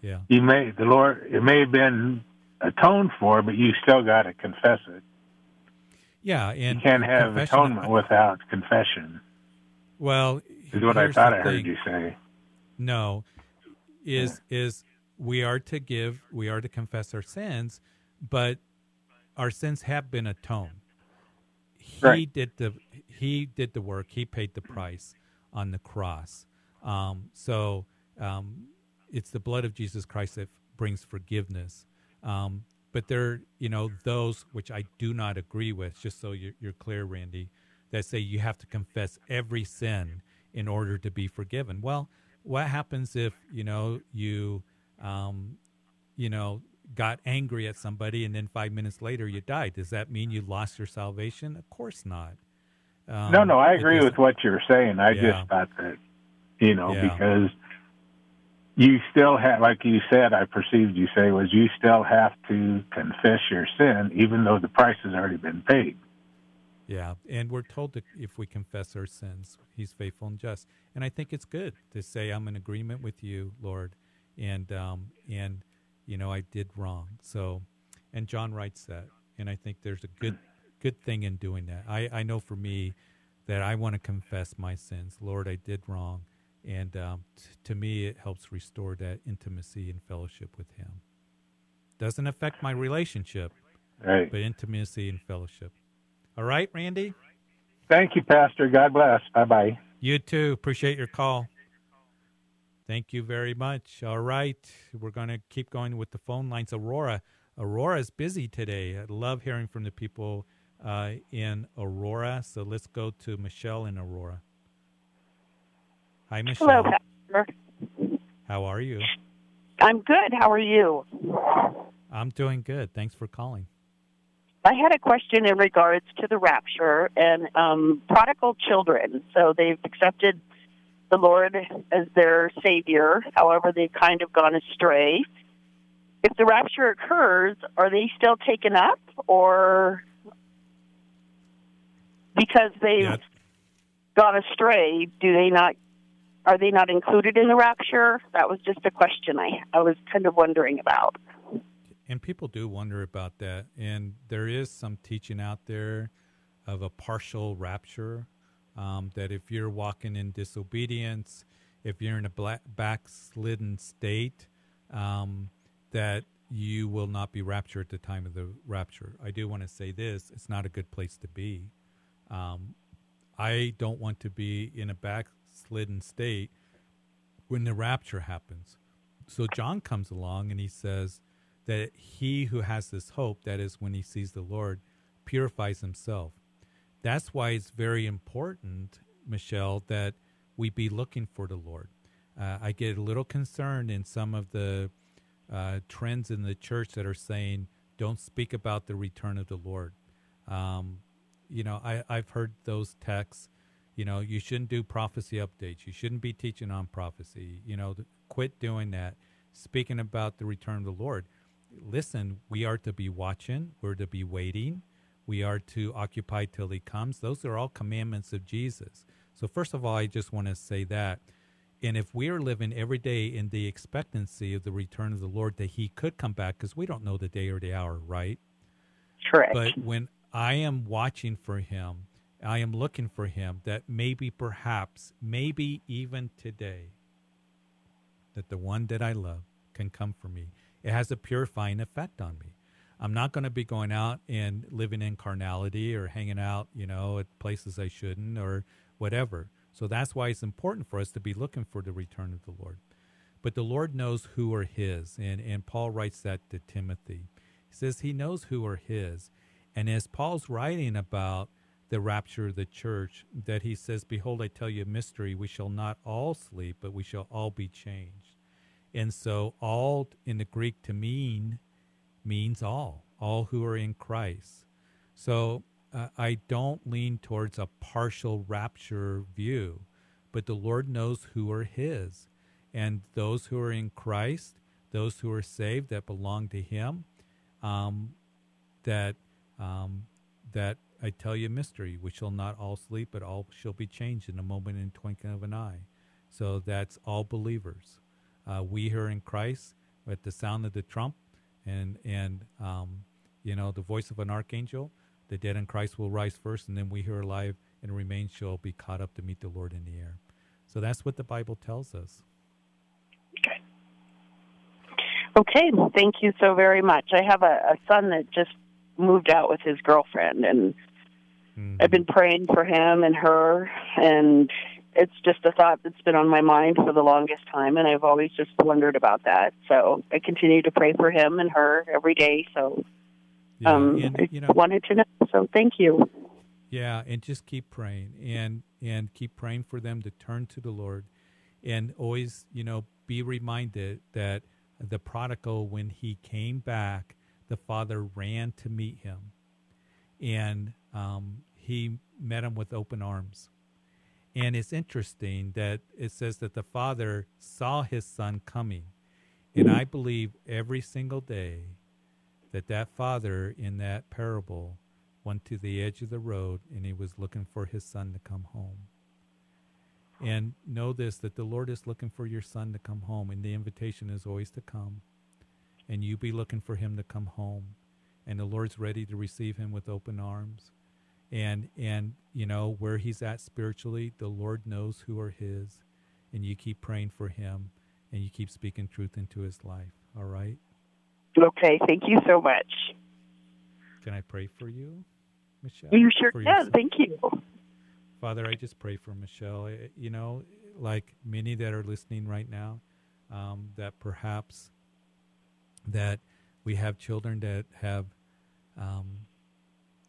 Yeah. You may, the Lord, it may have been atoned for, but you still got to confess it. Yeah. And you can't have atonement without confession, Well, is what I thought I heard thing. you say. No, is is we are to give, we are to confess our sins, but our sins have been atoned. He Right. did the he did the work. He paid the price on the cross. Um, so um, it's the blood of Jesus Christ that brings forgiveness. Um, but there, you know, those which I do not agree with. Just so you're, you're clear, Randy, that say you have to confess every sin in order to be forgiven. Well, what happens if you know you, um, you know, got angry at somebody and then five minutes later you died? Does that mean you lost your salvation? Of course not. Um, no, no, I agree with what you're saying. I yeah. just thought that, you know, yeah. because you still have, like you said, I perceived you say was you still have to confess your sin, even though the price has already been paid. Yeah, and we're told that if we confess our sins, He's faithful and just. And I think it's good to say, "I'm in agreement with you, Lord," and um, and you know I did wrong. So, and John writes that, and I think there's a good good thing in doing that. I I know for me that I want to confess my sins, Lord, I did wrong, and um, t- to me it helps restore that intimacy and fellowship with Him. Doesn't affect my relationship, right. but intimacy and fellowship. All right, Randy? Thank you, Pastor. God bless. Bye bye. You too. Appreciate your call. Thank you very much. All right. We're going to keep going with the phone lines. Aurora. Aurora's busy today. I love hearing from the people uh, in Aurora. So let's go to Michelle in Aurora. Hi, Michelle. Hello, Pastor. How are you? I'm good. How are you? I'm doing good. Thanks for calling. I had a question in regards to the rapture and um, prodigal children. So they've accepted the Lord as their Savior. However, they've kind of gone astray. If the rapture occurs, are they still taken up, or because they've yeah. gone astray, do they not? Are they not included in the rapture? That was just a question I I was kind of wondering about and people do wonder about that. And there is some teaching out there of a partial rapture. Um, that if you're walking in disobedience, if you're in a black, backslidden state, um, that you will not be raptured at the time of the rapture. I do want to say this: it's not a good place to be. Um, I don't want to be in a backslidden state when the rapture happens. So John comes along and he says, that he who has this hope, that is, when he sees the Lord, purifies himself. That's why it's very important, Michelle, that we be looking for the Lord. Uh, I get a little concerned in some of the uh, trends in the church that are saying, don't speak about the return of the Lord. Um, you know, I, I've heard those texts. You know, you shouldn't do prophecy updates. You shouldn't be teaching on prophecy. You know, quit doing that. Speaking about the return of the Lord listen, we are to be watching, we're to be waiting, we are to occupy till he comes. Those are all commandments of Jesus. So, first of all, I just want to say that. And if we are living every day in the expectancy of the return of the Lord, that he could come back, because we don't know the day or the hour, right? Correct. But when I am watching for him, I am looking for him, that maybe, perhaps, maybe even today, that the one that I love can come for me it has a purifying effect on me. I'm not going to be going out and living in carnality or hanging out, you know, at places I shouldn't or whatever. So that's why it's important for us to be looking for the return of the Lord. But the Lord knows who are his. And, and Paul writes that to Timothy. He says he knows who are his. And as Paul's writing about the rapture of the church, that he says, Behold, I tell you a mystery. We shall not all sleep, but we shall all be changed. And so, all in the Greek to mean means all, all who are in Christ. So, uh, I don't lean towards a partial rapture view, but the Lord knows who are His. And those who are in Christ, those who are saved that belong to Him, um, that um, that I tell you mystery. We shall not all sleep, but all shall be changed in a moment in twinkling of an eye. So that's all believers uh, we here in Christ at the sound of the trump and and um, you know the voice of an archangel the dead in Christ will rise first and then we here alive and remain shall be caught up to meet the Lord in the air so that's what the Bible tells us okay okay thank you so very much I have a, a son that just moved out with his girlfriend and mm-hmm. I've been praying for him and her and it's just a thought that's been on my mind for the longest time, and I've always just wondered about that. So I continue to pray for him and her every day. So Yeah, um, and, I you know, wanted to know. So thank you. Yeah, and just keep praying and and keep praying for them to turn to the Lord and always, you know, be reminded that the prodigal when he came back, the father ran to meet him. And um, he met him with open arms. And it's interesting that it says that the father saw his son coming. And I believe every single day that that father in that parable went to the edge of the road and he was looking for his son to come home. And know this that the Lord is looking for your son to come home, and the invitation is always to come. And you be looking for him to come home. And the Lord's ready to receive him with open arms. And and you know, where he's at spiritually, the Lord knows who are his. And you keep praying for him and you keep speaking truth into his life. All right? Okay, thank you so much. Can I pray for you, Michelle? You sure For can. son? Thank you. Father, I just pray for Michelle. You know, like many that are listening right now, um, that perhaps that we have children that have um,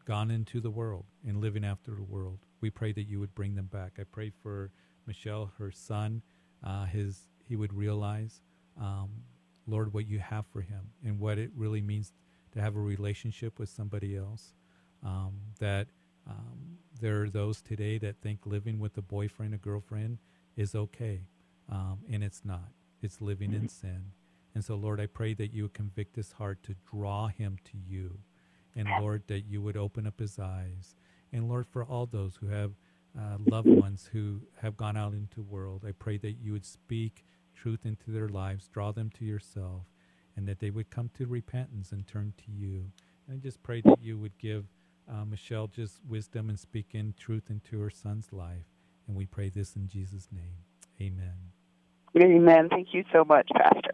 gone into the world and living after the world. We pray that you would bring them back. I pray for Michelle, her son, uh, his he would realize, um, Lord, what you have for him and what it really means to have a relationship with somebody else. Um, that um, there are those today that think living with a boyfriend or girlfriend is okay, um, and it's not. It's living in sin. And so, Lord, I pray that you would convict his heart to draw him to you. And Lord, that you would open up his eyes. And Lord, for all those who have uh, loved ones who have gone out into the world, I pray that you would speak truth into their lives, draw them to yourself, and that they would come to repentance and turn to you. And I just pray that you would give uh, Michelle just wisdom and speak in truth into her son's life. And we pray this in Jesus' name. Amen. Amen. Thank you so much, Pastor.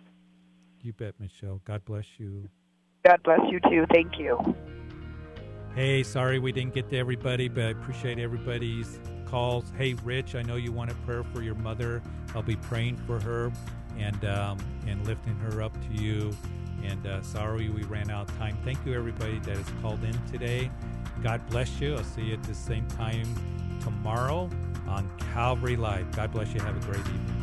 You bet, Michelle. God bless you. God bless you too. Thank you. Hey, sorry we didn't get to everybody, but I appreciate everybody's calls. Hey, Rich, I know you wanted prayer for your mother. I'll be praying for her and um, and lifting her up to you. And uh, sorry we ran out of time. Thank you, everybody that has called in today. God bless you. I'll see you at the same time tomorrow on Calvary Live. God bless you. Have a great evening.